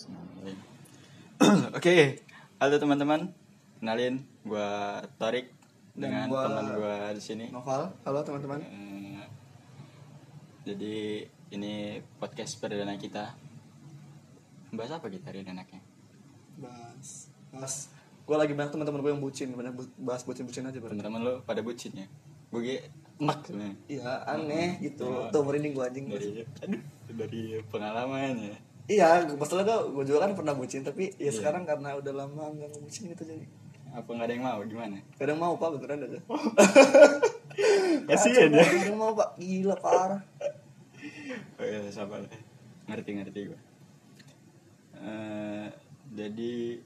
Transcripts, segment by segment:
Oke, halo teman-teman. Kenalin, gua Torik Dan dengan gua- teman gua di sini. Noval, halo teman-teman. Eh, jadi ini podcast perdana kita. Bahas apa kita hari ini enaknya? Bahas, bahas. Gue lagi banyak teman-teman gue yang bucin, banyak bu- bahas bucin-bucin aja berarti. Teman-teman lo pada bucin ya? Gue enak sebenarnya. Iya, aneh gitu. Oh. Tuh merinding gue anjing. Dari aduh, dari pengalaman ya. Iya, masalah gue, gue juga kan pernah bucin, tapi ya Iya. sekarang karena udah lama nggak ngebucin gitu jadi. Apa nggak ada yang mau gimana? Kadang mau pak, beneran ada. Kasihan ya. Kadang mau pak, gila parah. Oh iya, sabar. Ngerti-ngerti gue. Eh, jadi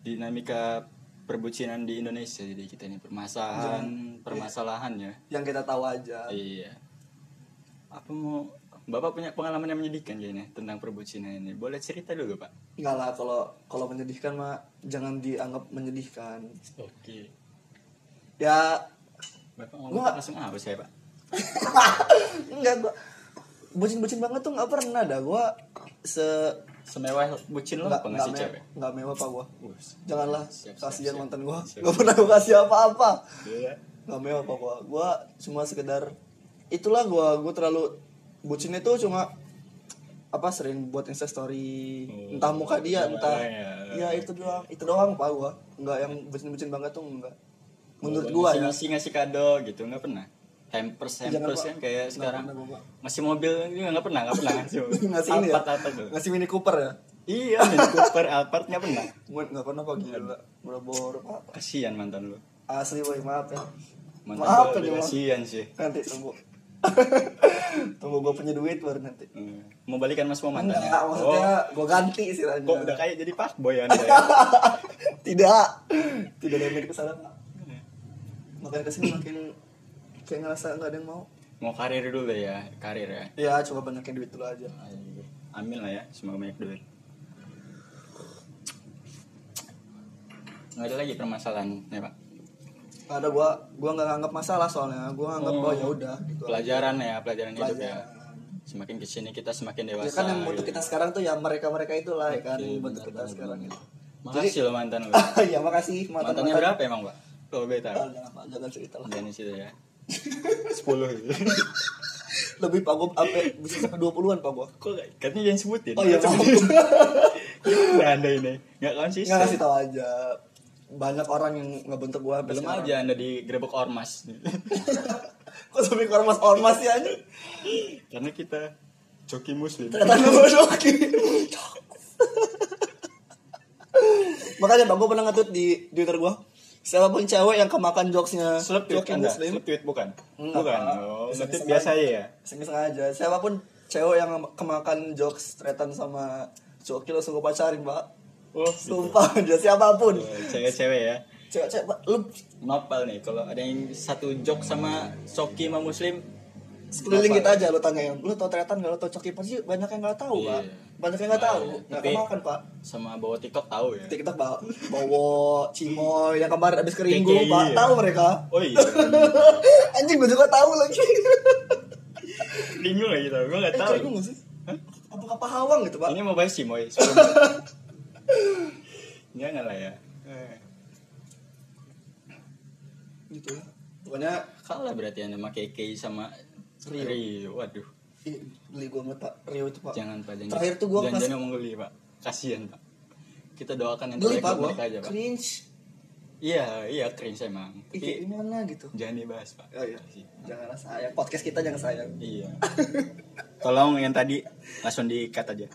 dinamika perbucinan di Indonesia jadi kita ini permasalahan permasalahan ya. Yang kita tahu aja. Iya. Apa mau Bapak punya pengalaman yang menyedihkan kayaknya tentang perbucinan ini. Boleh cerita dulu, Pak? Enggak lah, kalau kalau menyedihkan mah jangan dianggap menyedihkan. Oke. Ya Bapak Gua- ngomong langsung apa saya, Pak? enggak gua bucin-bucin banget tuh nggak pernah dah gua se Semewah bucin lo apa ngasih cewek? nggak mewah pak gua janganlah Siap, siap, kasihan siap. mantan gua Siap. pernah gua kasih apa-apa Iya. nggak mewah pak gua gua cuma sekedar itulah gua gua terlalu bucinnya tuh cuma apa sering buat insta story. Oh, entah muka dia entah iya. ya. Itu doang. Itu doang pak gua. Nggak yang bucin-bucin banget tuh enggak menurut gua ya. ngasih ngasih kado gitu nggak pernah? Hampers hampers kan kayak Nggak sekarang. pernah, Bapak. mobil juga nggak pernah nggak pernah. Ngasih ngasih ini ya? Ngasih mini cooper ya? Iya Mini Cooper Alphard nggak pernah. Gua nggak pernah pak gila. Boro-boro pak. Kasihan mantan lu. Asli boy maaf ya. Mantan maaf ya Bang. kasihan sih. Nanti tunggu tunggu gue punya duit baru nanti. Hmm. mau balikan mas mantan enggak maksudnya gue ganti istilahnya kok udah kayak jadi pak boy anda ya tidak. Tidak ada yang ke sana Pak. makin ke sini makin kayak ngerasa nggak ada yang mau. Mau karir dulu ya karir ya? Ya coba banyakin duit dulu aja. Amin lah ya semoga banyak duit. Nggak ada lagi permasalahan ya pak Nggak ada gua gua nggak nganggap masalah soalnya. Gua nganggap Oh. oh. ya udah gitu pelajaran ya pelajaran hidup ya. Pelajaran. semakin ke sini kita semakin dewasa ya kan yang bentuk gitu. kita sekarang tuh ya mereka mereka itulah ya kan Oke, benar, kita sekarang itu. Makasih loh mantan lo ya makasih mantan mantannya berapa emang pak kalau beta Ah, jangan Pak, jangan cerita lah. Jangan situ ya. Sepuluh gitu lebih pak gua apa bisa sampai 20-an pak gua. Kok katanya jangan sebutin. Oh iya maaf anda ini. Nggak konsisten nggak kasih tahu aja banyak orang yang ngebentuk gua sampai belum sekarang. aja anda digerebek ormas. Kok sampai ormas ormas ya aja karena kita joki muslim. Ternyata nama doki makanya bang gua pernah nge-tweet di twitter gua siapa pun cewek yang kemakan jokesnya Slep tweet Joki anda? muslim. Tweet bukan? Enggak, bukan. Oh nge-tweet biasa aja. aja. Ya sengaja. Siapa pun cewek yang kemakan jokes tretan sama Joki langsung gua pacarin pak oh sumpah aja siapa pun. Gitu. cewek-cewek ya. Cewek-cewek lu nopal nih kalau ada yang satu jok sama Soki sama Muslim sekeliling kita aja lu tanya. Lu tau tretan gak lu tau coki pasti banyak yang gak tahu pak. Iya. banyak yang gak tahu. Iya. nggak Tapi- kemakan pak. sama bawa TikTok tahu ya. Kita bawa. Bawa cimoy yang kemarin abis keringgu pak. ya. tahu mereka. Oh iya. Anjing gue juga tahu lagi. Bingung lagi tau gue nggak eh tahu. keringgu nggak sih? Apa kapal hawang gitu pak? Ini mau bahas Cimoy jangan lah ya. Eh, gitu. Ya pokoknya kalah berarti anda sama KK sama Rio. Rio. Waduh. Ih, beli gue pak Rio itu pak. Jangan pak jangan. Terakhir tuh gua jangan, jangan ngomong geli pak. Kasihan pak. Kita doakan yang beli terbaik pak buat gue mereka aja pak. Cringe. Iya iya cringe emang. Ih, tapi gimana gitu? jangan dibahas pak. Oh iya. Jangan sayang. Podcast kita jangan sayang. Iya. Tolong yang tadi langsung di-cut aja.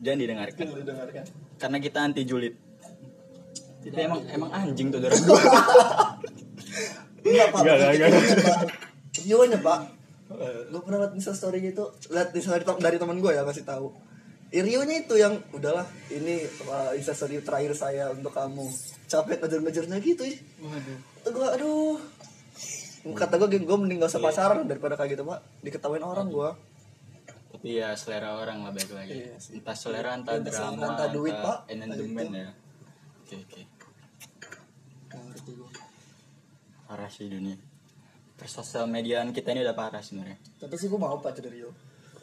Jangan didengarkan. Jangan didengarkan karena kita anti julid. Tapi emang emang anjing tuh dorong dua enggak pak. Enggak, enggak, gitu, Pak. Rio-nya pak. Gue pernah liat Insta story gitu liat Insta story dari teman gue ya kasih tahu. Rio-nya itu yang udahlah ini uh, Insta story terakhir saya untuk kamu. Capek ngejar-ngejarnya gitu ih. Waduh. Gue aduh. Kata gue gue mending gak usah pacaran daripada kayak gitu pak. Diketawain orang gue tapi ya selera orang lah baik lagi. Iya sih. entah selera entah Entah selera, drama entah duit, Pak. entertainment Entah ya. Oke oke. Gak ngerti gue parah sih dunia. Persosial mediaan kita ini udah parah sebenarnya. Tapi sih gue mau pacar dari Rio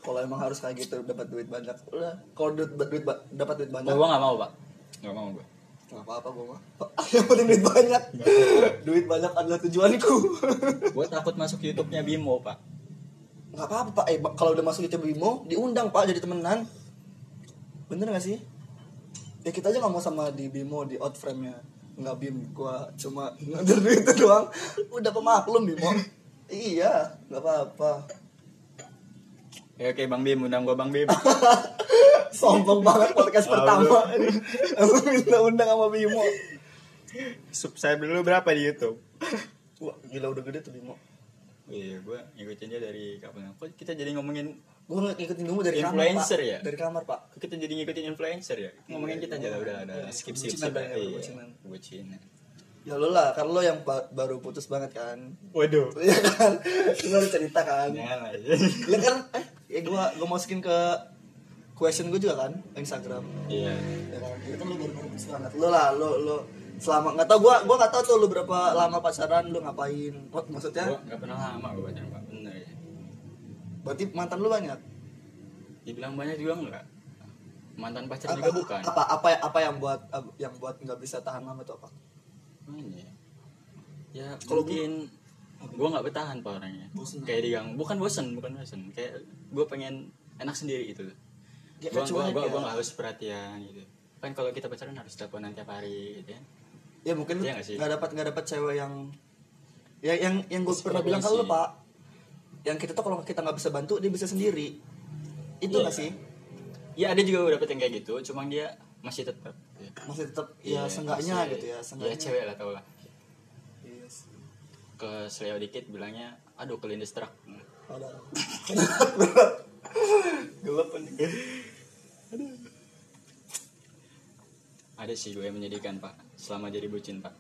kalau emang harus kayak gitu dapat duit banyak. Udah kalau duit duit dapat duit banyak. Oh, gue gak mau pak. Gak mau gue nggak apa-apa gue mah yang penting duit banyak. Duit banyak adalah tujuanku. Gue takut masuk YouTube-nya Bimo pak nggak apa-apa pak. Eh kalau udah masuk YouTube Bimo diundang pak jadi temenan. Bener gak sih? Ya kita aja nggak mau sama di Bimo di outframe nya nggak bim. Gua cuma ngajar duit itu doang. Udah pemaklum Bimo. Iya nggak apa-apa. Ya oke Bang Bim, undang gue Bang Bim. Sombong banget podcast pertama. Aku minta undang sama Bimo. Subscribe dulu berapa di YouTube? wah gila udah gede tuh Bimo Iya, gue ngikutin dia dari kapan. Kok kita jadi ngomongin gue ngikutin Bimo dari Influencer kamar pak. ya? dari kamar pak. Kok kita jadi ngikutin influencer ya? Ngomongin kita aja lah, udah ada skip skip skip. dah ya, Iya, bucinan. bucin. Ya lo lah kan lo yang ba- baru putus banget kan. Waduh. Iya kan? Lo cerita kan? Jangan lah. Kan eh ya gua gua masukin ke question gue juga kan Instagram. Iya. Ya kan? Itu lo baru putus banget. Lo lah lo lo selama nggak tau gua gua nggak tahu tuh lo berapa lama pacaran lo ngapain maksudnya? Gue gak pernah lama gue pacaran pak. Bener. Ya berarti mantan lo banyak? Dibilang banyak juga enggak Mantan pacar apa, juga bukan. apa apa apa yang buat yang buat nggak bisa tahan lama itu apa? Makanya. Ya? Kalau mungkin gue nggak bertahan pak orangnya. Bosen. kayak digang bukan bosen bukan bosen. Kayak gue pengen enak sendiri gitu. Ya, gue gue gue ya. nggak harus perhatian gitu. Kan kalau kita pacaran harus teleponan tiap hari gitu ya ya mungkin Iya nggak nggak dapat nggak dapat cewek yang ya yang yang gue pernah bilang kalau pak. Yang kita tuh kalau kita nggak bisa bantu dia bisa sendiri. Itu Iya. nggak sih? Ya ada juga gue dapet yang kayak gitu cuma dia masih tetap ya. masih tetap Iya, ya senggaknya masih- gitu ya ya senggaknya cewek lah tau lah. Iya sih. ke seleo dikit bilangnya aduh kelindes truk gelap anjing. Ada sih gue yang menyedihkan pak. Selama jadi bucin pak.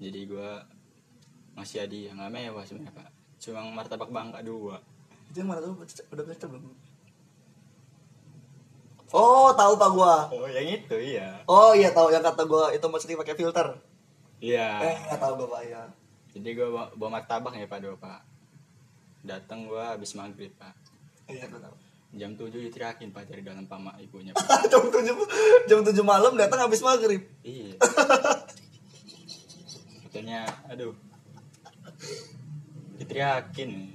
Jadi gue masih adi yang nggak mewah sebenarnya pak. Cuma martabak bangka dua. Itu yang tuh udah baca belum? Oh tahu pak gua. Oh yang itu iya. Oh iya tahu. Yang kata gua itu mesti pakai filter. Iya. Eh nggak tahu gua pak ya jadi gue bawa, bawa martabak ya pak dua pak. Datang gue habis maghrib pak. Iya gua tahu jam 7 diteriakin pak dari dalam pamak ibunya. Jam tujuh jam tujuh malam datang habis maghrib. Iya. Katanya aduh diteriakin.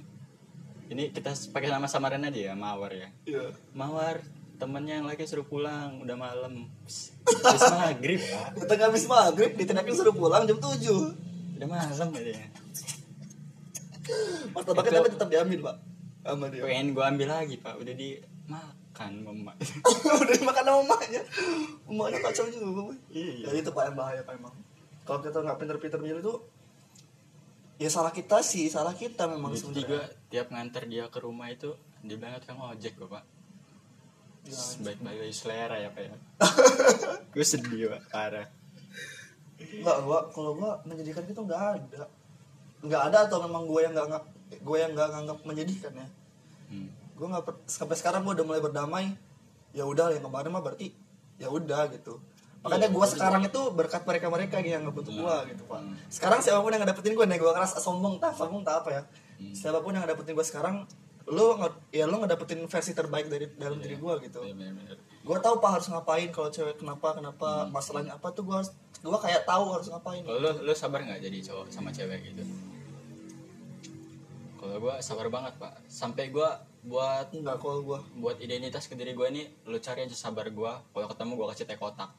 Ini kita pakai nama samaran aja ya mawar ya? Iya. Mawar temennya yang lagi suruh pulang udah malam. Habis maghrib datang habis maghrib ditinakin suruh pulang jam tujuh. Udah malam ya. Martabaknya tapi tetap diambil pak sama dia. Pengen gue ambil lagi pak. Udah dimakan mama udah dimakan sama emaknya. Emaknya kacau juga Pak. Iya. ya itu pak yang bahaya pak emang. Kalau kita nggak pinter-pinter milih tuh ya salah kita sih salah kita memang jadi gue sebenarnya tiap nganter dia ke rumah itu dia bilang kamu ojek kok pak Ya. baik-baik selera ya pak ya. Gue sedih pak. Parah. Nggak gua kalau gua menyedihkan itu nggak ada. Nggak ada atau memang gue yang nggak nggak gue yang nggak nganggap menyedihkan ya hmm. gue nggak sampai sekarang gue udah mulai berdamai ya udah yang kemarin mah berarti ya udah gitu makanya Iya, gue tapi- sekarang itu berkat mereka mereka yang ngebentuk gue Hmm. gitu pak Hmm. sekarang siapa pun yang ngedapetin gue nih gue ngerasa sombong tak sombong tak apa ya Hmm. siapa pun yang ngedapetin gue sekarang lo ya lo ngedapetin versi terbaik dari dalam diri gue gitu Iya, gue tahu pak harus ngapain kalau cewek kenapa kenapa masalahnya apa tuh gue harus gue kayak tahu harus ngapain lo, lo sabar nggak jadi cowok sama cewek gitu? Kalau gue sabar banget pak. Sampai gue buat enggak kalau gue buat identitas ke diri gue ini, lo cari aja sabar gue. Kalau ketemu gue kasih teh kotak.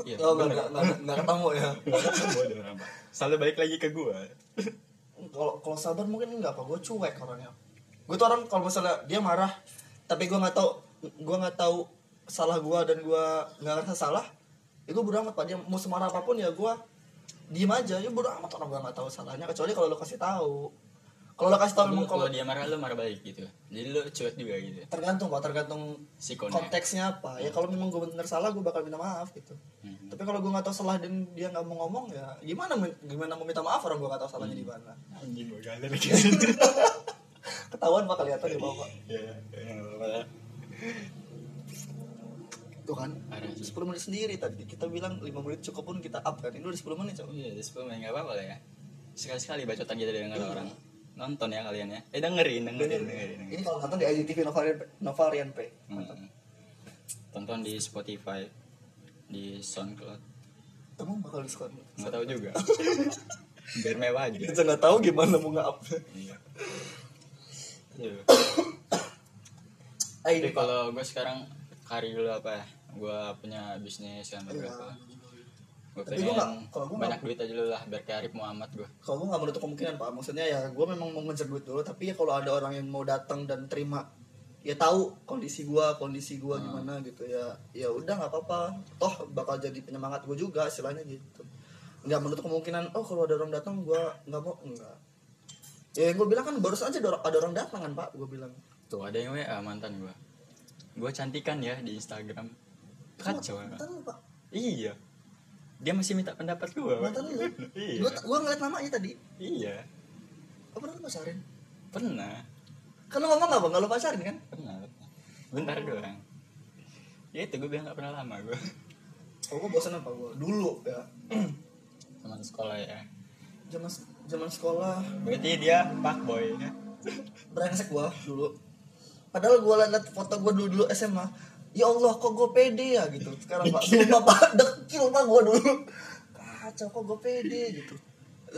Iya. oh enggak ketemu ya Bodoh orang, Pak. Selalu balik lagi ke gue. kalau kalau sabar mungkin enggak apa gue cuek orangnya gue tuh orang kalau misalnya dia marah tapi gue nggak tahu gue nggak tahu salah gue dan gue nggak ngerasa salah ya gue bodo amat pak dia mau semarah apa pun ya gue diem aja ya bodo amat orang gue nggak tahu salahnya kecuali kalau lo kasih tahu kalau lo kasih Lo- memang kalau dia marah lo marah balik gitu. Jadi lo cuek juga gitu. tergantung pak tergantung Sikonnya. konteksnya apa ya kalau memang gue bener salah gue bakal minta maaf gitu Hmm. tapi kalau gue nggak tahu salah dan dia nggak mau ngomong ya gimana gimana mau minta maaf orang gue nggak tahu salahnya di mana Anjing gue galer ketahuan pak kelihatan di bawah pak Ya, ya, ya. Tuh kan. 10 menit sendiri tadi kita bilang 5 menit cukup pun kita up kan ini udah 10 menit coba Iya, 10 menit nggak apa-apa lah ya. Sekali-sekali bacotan kita didengar orang. Nonton ya kalian ya. Eh dengerin dengerin dengerin, ini kalau nonton di IGTV Novarian Novarian P. Hmm. tonton di Spotify di SoundCloud. Emang bakal diskon nggak tahu juga. Biar mewah aja. Kita nggak tahu gimana mau nge-up. Iya. Aduh. eh Tapi ini kalau gue sekarang karir dulu apa ya? Gue punya bisnis kan Iya. Gue Tapi gua nggak- kalau gua banyak duit aja lah biar kayak Arif Muhammad gue kalau gue nggak menutup kemungkinan pak. Maksudnya ya gue memang mau ngejar duit dulu tapi ya kalau ada orang yang mau datang dan terima ya tahu kondisi gue kondisi gue Hmm. gimana gitu ya. Ya udah nggak apa-apa. Toh bakal jadi penyemangat gue juga istilahnya gitu. Nggak menutup kemungkinan oh kalau ada orang datang gue nggak mau. Enggak ya yang gue bilang kan baru saja ada orang- datang kan pak gue bilang. Tuh ada yang WA mantan gue gue cantikan ya di Instagram. Kacau. Mantan pak. Iya dia masih minta pendapat gue mantan lu iya. Gue gue ngeliat namanya tadi. Iya. Apa pernah lu pacarin pernah. Lu ngomong apa nggak lu pacarin kan? Pernah pernah. bentar doang. Ya itu gue bilang gak pernah lama gue oh gue bosan apa gue dulu ya. Teman sekolah ya. Zaman zaman sekolah. Berarti dia pak boy ya? Brengsek gua dulu. Padahal gua liat foto gua dulu dulu SMA ya Allah kok gue pede ya gitu. Sekarang pak sumpah pak dekil pak gua dulu. Kacau kok gue pede gitu.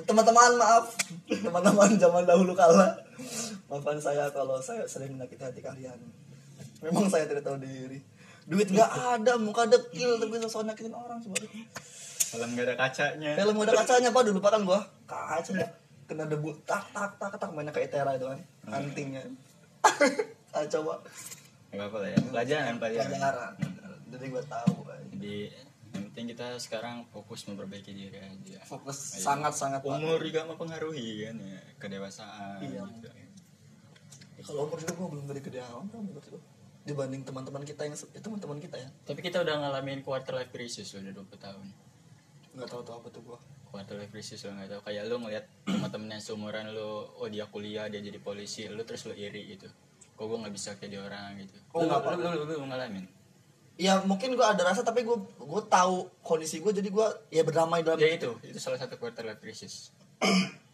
Teman-teman maaf. Teman-teman zaman dahulu kala. Maafkan saya kalau saya sering menyakiti hati kalian. Memang saya tidak tahu diri. Duit nggak ada muka dekil tapi sosok nyakitin orang sebaliknya Kalau nggak ada kacanya. Film udah kacanya pak. Dulu pak kan gua kaca kena debu tak tak tak tak. Banyak kayak Tera itu kan antingnya kacau pak nggak apa lah ya. Pelajaran pelajaran. Pelajaran jadi gua tahu jadi yang penting kita sekarang fokus memperbaiki diri aja. Fokus sangat sangat umur juga mempengaruhi kan ya. Kedewasaan Iya. gitu. Ya, kalau umur juga gua belum dari kedeaan kan menurut gua. Dibanding teman-teman kita yang itu teman-teman kita ya. Tapi kita udah ngalamin quarter life crisis loh udah 20 tahun. Nggak tahu tahu apa tuh gua. Quarter life crisis lo nggak tahu. Kayak lu ngeliat teman-teman yang seumuran lu oh dia kuliah dia jadi polisi lu terus lu iri gitu kok gue nggak bisa kayak dia orang gitu. Oh, lu, lu, lu, lu, lu ngalamin? Ya mungkin gua ada rasa tapi gua gua tahu kondisi gua jadi gua ya berdamai dalam ya itu. Itu salah satu quarter life crisis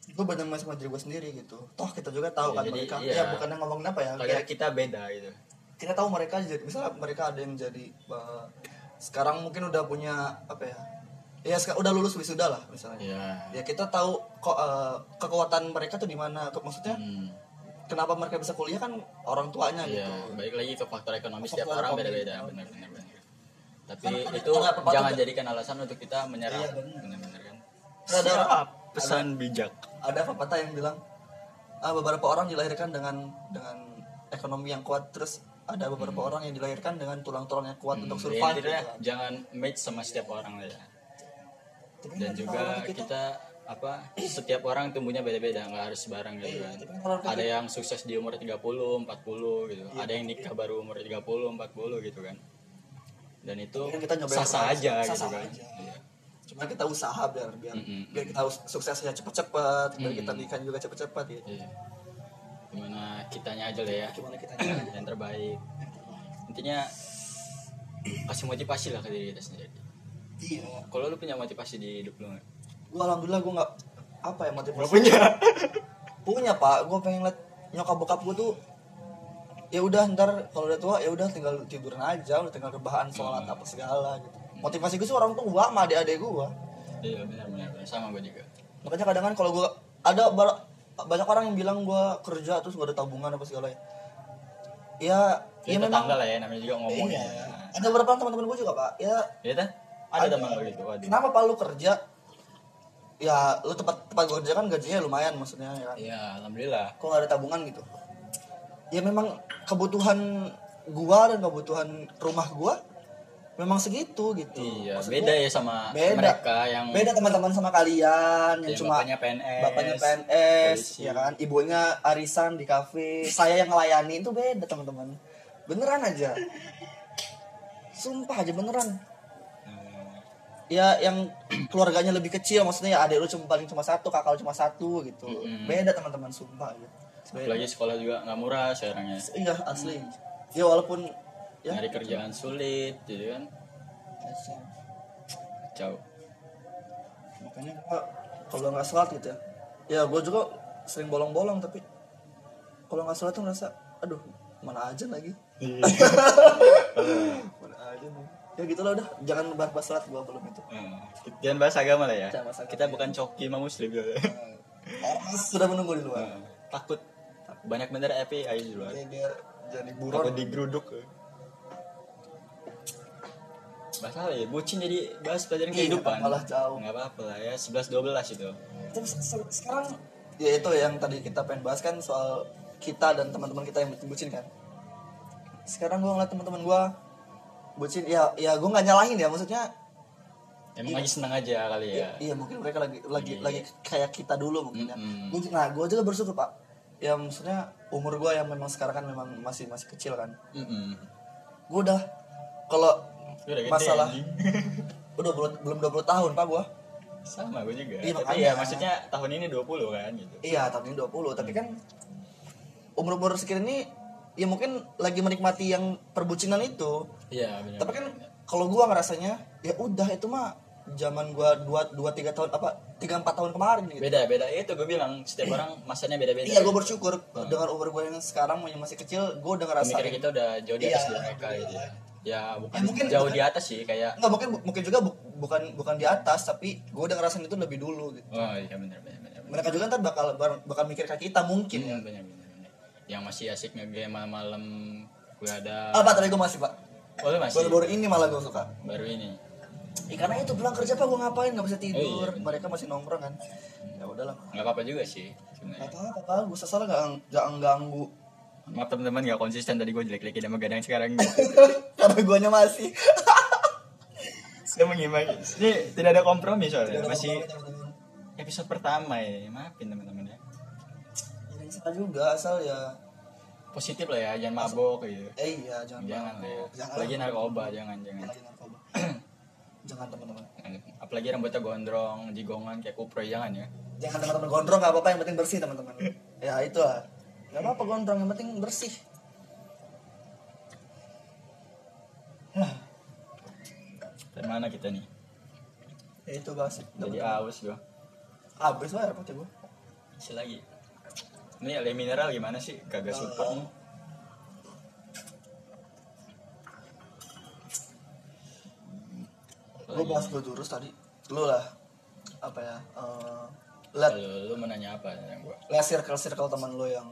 gue berdamai sama diri gue sendiri gitu. Toh kita juga tahu Ya, kan jadi, mereka. iya. ya bukannya ngomongin apa ya kayak kita beda gitu. kita tahu mereka jadi misalnya mereka ada yang jadi uh, sekarang mungkin udah punya apa ya ya udah lulus wisuda lah misalnya. Ya ya kita tahu kok uh, kekuatan mereka tuh di mana. Maksudnya hmm. Kenapa mereka bisa kuliah kan orang tuanya Iya, gitu balik lagi ke faktor ekonomi setiap orang beda-beda, benar-benar benar. Tapi Kan- itu kan jangan tuh- jadikan alasan untuk kita menyerah. Iya, benar. Benar-benar kan. Ada- pesan bijak. ada pepatah yang bilang ah, beberapa orang dilahirkan dengan dengan ekonomi yang kuat terus ada beberapa orang yang dilahirkan dengan tulang-tulang yang kuat untuk Hmm, survive ya, gitu kan. jangan match sama setiap orang lah ya. Dan kan juga kalau kita apa setiap orang tumbuhnya beda-beda nggak harus bareng gitu Iya, kan. kita- Ada yang sukses di umur 30, 40 gitu. Iya. Ada yang nikah baru umur 30, 40 gitu kan. Dan itu Kan kita sah-sah aja Sah-sah gitu kan. aja. Iya. cuma kita usaha biar biar Mm-mm. biar kita suksesnya cepet-cepet biar kita Mm-mm. nikah juga cepet-cepet gitu Iya. Gimana kitanya aja lah ya. gimana kita yang terbaik intinya kasih motivasi lah ke diri kita sendiri iya kalau lu punya motivasi di hidup lu? Gue alhamdulillah gue nggak apa ya motivasi Nggak punya. Punya pak. Gue pengen liat nyokap bokap gue tuh ya udah ntar kalau udah tua ya udah tinggal tiduran aja udah tinggal rebahan sholat Hmm. apa segala gitu. Motivasi gue sih orang tua sama adik-adik gue iya benar benar benar. sama gue juga. Makanya kadang kan kalau gue ada bar- banyak orang yang bilang gue kerja terus gak ada tabungan apa segala. Ya ya ya, ya memang lah ya namanya juga ngomong iya. Ya ada beberapa teman-teman gue juga pak? Ya Iya ada Ada. teman lo gitu waduh. Kenapa pak? Lu kerja ya lu tempat tempat gua kerja kan gajinya lumayan maksudnya ya kan? Iya alhamdulillah. Kok nggak ada tabungan gitu? Ya memang kebutuhan gua dan kebutuhan rumah gua memang segitu gitu. Iya Maksud beda gua, ya sama beda. mereka yang beda teman-teman sama kalian yang yang cuma bapaknya PNS bapaknya PNS polisi. ya kan? Ibunya arisan di kafe saya yang ngelayani itu beda teman-teman. Beneran aja. Sumpah aja beneran ya yang keluarganya lebih kecil maksudnya ya adik lu cuma paling cuma satu kakak lu cuma satu gitu. Mm-mm. beda teman-teman sumpah aja beda. apalagi sekolah juga nggak murah sekarang ya iya asli. Ya walaupun ya. Nyari kerjaan sulit gitu kan. Jauh makanya gua kalau nggak sholat gitu ya. Ya gue juga sering bolong-bolong tapi kalau nggak salah tuh ngerasa aduh mana aja lagi Iya. mana aja nih ya gitulah udah jangan bahas-bahas salat gua belum itu Hmm. Jangan bahas agama lah ya. Bahas agama. Kita bukan coki sama muslim. Ormas sudah menunggu di luar Hmm. Takut banyak bener FBI di luar. Dia, dia jadi Takut buron digeruduk. Masalah ya, bucin jadi bahas pelajaran Iya, kehidupan. malah jauh. Nggak apa-apa lah ya, 11-12 itu. tapi se- se- sekarang ya itu yang tadi kita pengen bahas kan soal kita dan teman-teman kita yang bucin kan sekarang gua ngeliat teman-teman gua bucin ya ya gua nggak nyalahin ya maksudnya Emang lagi seneng aja kali ya. iya mungkin mereka lagi lagi Iya. lagi kayak kita dulu mungkin ya Mm-mm. Gua- nah gua juga bersyukur pak ya maksudnya umur gua yang memang sekarang kan memang masih masih kecil kan Mm-mm. gua udah kalau masalah udah belum belum 20 tahun pak gua Sama gue juga. Iya, Tapi ya maksudnya tahun ini 20 kan gitu. Iya tahun ini 20 Tapi kan Umur-umur sekian ini Ya mungkin lagi menikmati yang perbucinan itu Iya, benar. Tapi kan Kalau gua ngerasanya Ya udah itu mah zaman gua 2 2 3 tahun apa 3 4 tahun kemarin gitu. beda beda itu gue bilang setiap orang masanya beda beda Iya, gue bersyukur dengan umur gue yang sekarang yang masih kecil, gue udah ngerasain. pemikiran kita udah jauh di atas Iya. mereka gitu ya ya bukan Ya, mungkin- jauh di atas sih kayak Enggak mungkin mungkin juga bu- bukan bukan di atas, tapi gue udah ngerasain itu lebih dulu gitu. oh iya benar benar Mereka juga ntar bakal bakal mikir kayak kita mungkin ya. Hmm, benar benar yang masih asik ngegame malam-malam gue ada Apa tadi gue masih pak? oh lu masih Baru-baru ini malah gue suka. baru ini Ya, karena itu pulang kerja pak gue ngapain nggak bisa tidur. Oh, iya, bener. Mereka masih nongkrong kan. Ya udahlah. nggak apa-apa juga sih Gak sebenarnya apa-apa pak, gue asal nggak nggak ganggu. maaf teman-teman nggak konsisten tadi gue jelek-jelekin sama gadang sekarang karena guanya masih. saya mengimbangi ini tidak ada kompromi soalnya Tidak ada masih kompromi, episode pertama ya maafin teman-teman Jangan salah juga asal ya. positif lah ya jangan mabok gitu Eh iya jangan. jangan lah ya Jangan. apalagi narkoba jangan jangan Apalagi narkoba. jangan teman-teman. apalagi rambutnya gondrong jigongan kayak kuproy jangan ya Jangan teman-teman gondrong nggak apa-apa yang penting bersih teman-teman. ya itu lah. Gak apa-apa gondrong yang penting bersih. dari mana kita nih Ya itu bahas. jadi aus gua Abis lah apa coba? isi lagi ini ale mineral gimana sih kagak support nih Gue bahas gue jurus tadi. Lu lah. Apa ya? eh, lihat kalau lu mau nanya apa yang gua lihat circle circle teman lu yang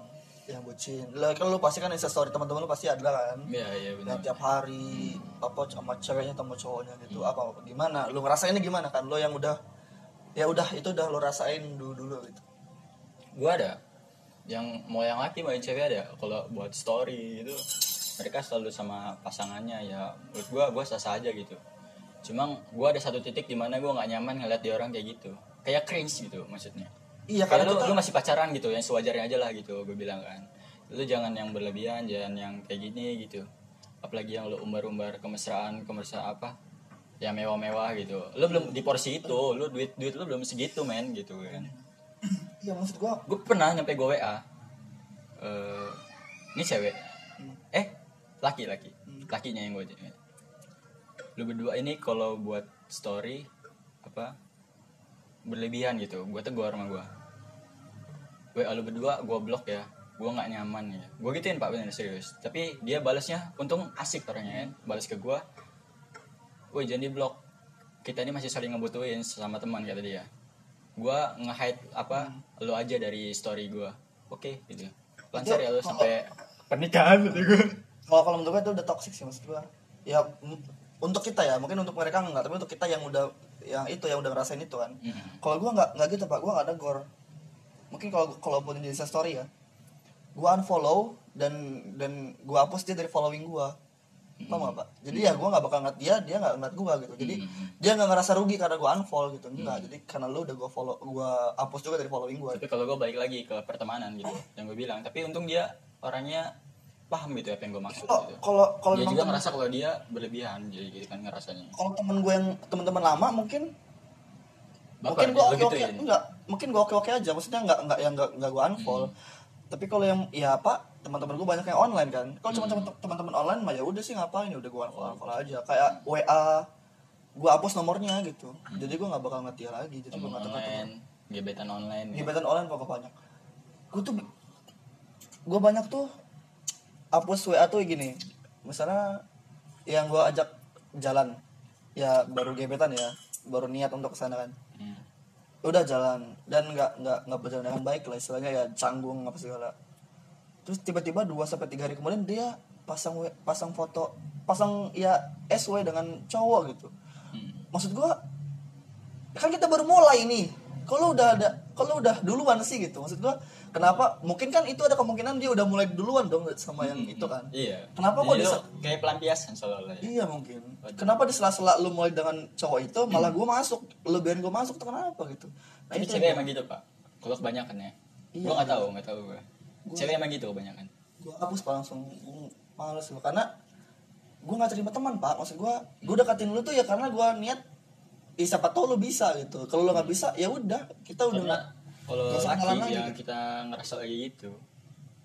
yang bucin. Lah kan lu pasti kan Insta story teman-teman lu pasti ada kan. iya iya Yang benar tiap hari apa sama ceweknya sama cowoknya gitu apa, apa gimana lu ngerasainnya gimana kan lu yang udah ya udah itu udah lu rasain dulu dulu gitu gua ada yang mau yang laki mau yang cewek ada. Kalau buat story itu mereka selalu sama pasangannya ya. Menurut gua gua sah sah aja gitu. Cuma gua ada satu titik di mana gua nggak nyaman ngeliat dia orang kayak gitu. Kayak cringe gitu maksudnya. Iya kayak karena lu, kita lu masih pacaran gitu yang sewajarnya aja lah gitu gue bilang kan. Lu jangan yang berlebihan jangan yang kayak gini gitu. Apalagi yang lu umbar-umbar kemesraan kemesraan apa yang mewah-mewah gitu. Lu belum di porsi itu lu duit duit lu belum segitu men gitu kan iya maksud gua gue pernah nyampe gue wa eh ini cewek. Eh laki laki. Lakinya yang gue lu berdua ini kalau buat story apa berlebihan gitu. Gue tegur sama gue gue lu berdua gue blok ya. Gue nggak nyaman ya. Gue gituin pak bener serius. Tapi dia balasnya untung asik orangnya kan. Balas ke gue woi jangan di blok kita ini masih saling ngebutuhin sama teman kata dia gue nge-hide apa lu aja dari story gue oke gitu. Lancar ya lu sampai pernikahan gitu gue kalau kalau menurut gua itu udah toxic sih maksud gua. Ya untuk kita ya mungkin untuk mereka enggak tapi untuk kita yang udah yang itu yang udah ngerasain itu kan. Mm. kalau gua nggak nggak gitu pak. Gua nggak negor. Mungkin kalau kalau pun di story ya. Gua unfollow dan dan gua hapus dia dari following gua paham gak pak? Jadi ya gua nggak bakal ngeliat dia dia nggak ngeliat gua gitu. Jadi Mm. dia nggak ngerasa rugi karena gua unfollow gitu. Enggak jadi karena lu udah gua follow gua hapus juga dari following gua. Tapi kalau gue balik lagi ke pertemanan gitu yang gue bilang. Tapi untung dia orangnya paham gitu apa yang gue maksud Oh, gitu. kalau kalau dia memang juga temen- ngerasa kalau dia berlebihan jadi gitu kan ngerasanya. Kalau temen gue yang teman-teman lama mungkin Baper, mungkin gue oke oke gituin. enggak. Mungkin gue oke oke aja. Maksudnya enggak enggak yang enggak enggak gue unfollow tapi kalau yang ya apa teman-teman gue banyak yang online kan. Kalau cuma teman- teman-teman online mah ya udah sih ngapain? Ya udah gue unfollow aja. Kayak wa gue hapus nomornya gitu. Jadi gue nggak bakal ngeliat dia lagi jadi gue nggak tahu online gebetan online ya. gebetan online pokoknya banyak. Gue tuh gue banyak tuh hapus wa tuh gini. Misalnya yang gue ajak jalan ya baru gebetan ya baru niat untuk ke sana kan. Hmm. Udah jalan. Dan nggak nggak nggak berjalan dengan baik lah istilahnya ya canggung apa segala. Terus tiba-tiba dua sampai tiga hari kemudian dia pasang pasang foto pasang ya SW dengan cowok gitu. Hmm. maksud gua kan kita baru mulai nih kalau udah ada kalau udah duluan sih gitu maksud gua kenapa mungkin kan itu ada kemungkinan dia udah mulai duluan dong sama yang itu kan Iya. Kenapa kok lu kayak pelampiasan seolah-olah ya? iya mungkin kenapa di sela-sela lu mulai dengan cowok itu malah gua masuk lu biarin gua masuk tuh kenapa gitu nah Tapi itu cewek emang gitu pak. Kalau kebanyakan ya. Iya. Gua nggak tahu, nggak tahu gua. Cewek emang gitu kebanyakan. gue hapus pak langsung Gua males gue karena gue nggak terima teman pak maksud gue gue deketin lu tuh ya karena gue niat ya siapa tau lu bisa gitu kalau lu nggak bisa ya udah kita udah nggak kalau nggak laki yang gitu. kita ngerasa lagi gitu,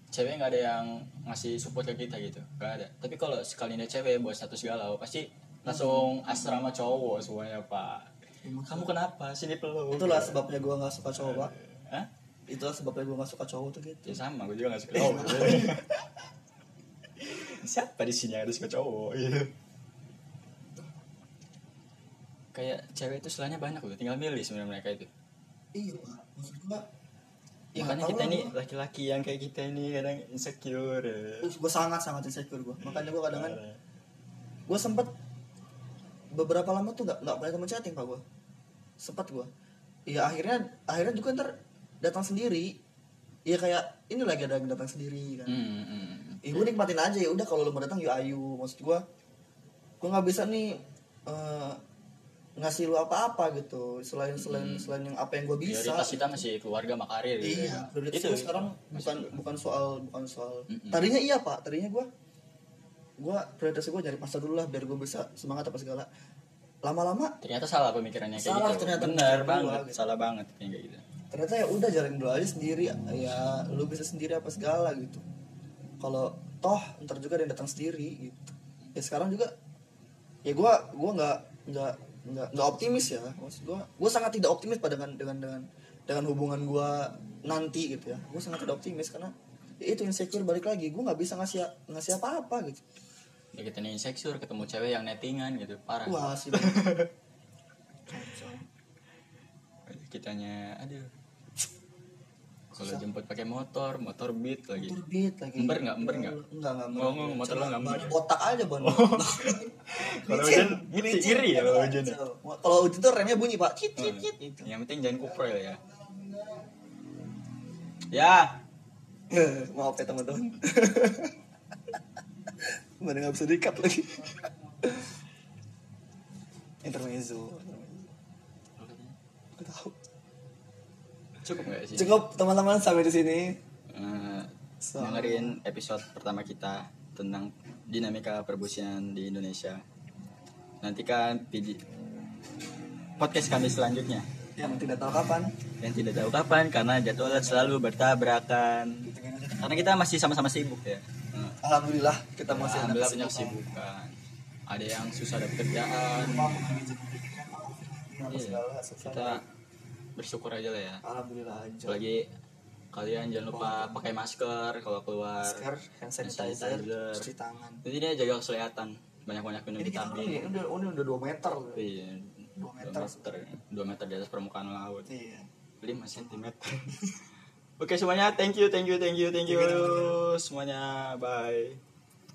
cewek nggak ada yang ngasih support ke kita gitu, nggak ada. Tapi kalau sekali ada cewek buat status galau, pasti langsung asrama cowok semuanya pak. Kamu kenapa? Sini peluk. itulah sebabnya gue nggak suka cowok pak Hah? itulah sebabnya gue nggak suka cowok tuh gitu Ya sama, gue juga gak suka cowok. Siapa di sini yang ada suka cowok? Gitu. Kayak cewek itu selainnya banyak loh, tinggal milih sebenarnya mereka itu. iya pak maksud gue ya Makanya kita ini laki-laki yang kayak kita ini kadang insecure. ya. gue sangat sangat insecure gue makanya gue kadang kan gue sempet beberapa lama tuh nggak nggak punya teman chatting pak gue sempet gue ya akhirnya akhirnya juga ntar datang sendiri ya kayak ini lagi ada yang datang sendiri kan Hmm, hmm. ya gue nikmatin aja ya udah kalau lu mau datang ya ayu maksud gue gue nggak bisa nih eh, ngasih lu apa-apa gitu selain selain selain yang apa yang gue bisa Prioritas kita masih keluarga sama karir gitu. iya prioritas itu gue sekarang bukan bukan soal bukan soal Mm-mm. tadinya iya pak tadinya gue gue prioritas gue nyari pasar dulu lah biar gue bisa semangat apa segala lama-lama ternyata salah pemikirannya kayak Salah gitu. ternyata Benar banget, gitu. salah banget kayak gitu. ternyata ya udah jalan dulu aja sendiri ya lu bisa sendiri apa segala gitu kalau toh ntar juga ada yang datang sendiri gitu ya sekarang juga ya gue gua nggak nggak nggak nggak optimis ya. Maksud gue gue sangat tidak optimis pada dengan dengan dengan dengan hubungan gue nanti gitu ya. Gue sangat tidak optimis karena ya itu insecure balik lagi. Gue nggak bisa ngasih ngasih apa apa gitu. Ya kita nih insecure ketemu cewek yang nettingan gitu, parah. wah sih. Kitanya aduh. Kalau jemput pakai motor, motor beat lagi. terbit lagi Ember nggak, ember nggak? enggak enggak Ngomong, motor lo nggak ember. Ban botak aja ban Kalau hujan ngiri ngiri ya kalau hujan. ya. kalau hujan tuh remnya bunyi pak cit cit cit gitu Yang penting jangan kuprel ya. Ya, maaf ya teman-teman mana nggak bisa dikat lagi intermezzo Aku tahu cukup nggak sih? cukup teman-teman sampai di sini So- dengerin episode pertama kita tentang dinamika perbusian di Indonesia. Nantikan video podcast kami selanjutnya yang tidak tahu kapan yang tidak tahu kapan karena jadwal selalu bertabrakan. Karena kita masih sama-sama sibuk ya. Eh, alhamdulillah kita masih ada Alhamdulillah punya kesibukan. kesibukan. Ada yang susah dapat kerjaan. Iya. susah. Kita bersyukur aja lah ya. alhamdulillah aja Apalagi kalian jangan lupa pakai masker kalau keluar. masker hand sanitizer cuci tangan Jadi dia jaga kesehatan. Banyak-banyak minum ini kita vitamin. ini udah ini udah 2 meter Iya. 2 2 meter meter. 2 meter di atas permukaan laut. iya 5 cm. Oke semuanya, thank you, thank you, thank you, thank you. Semuanya, bye.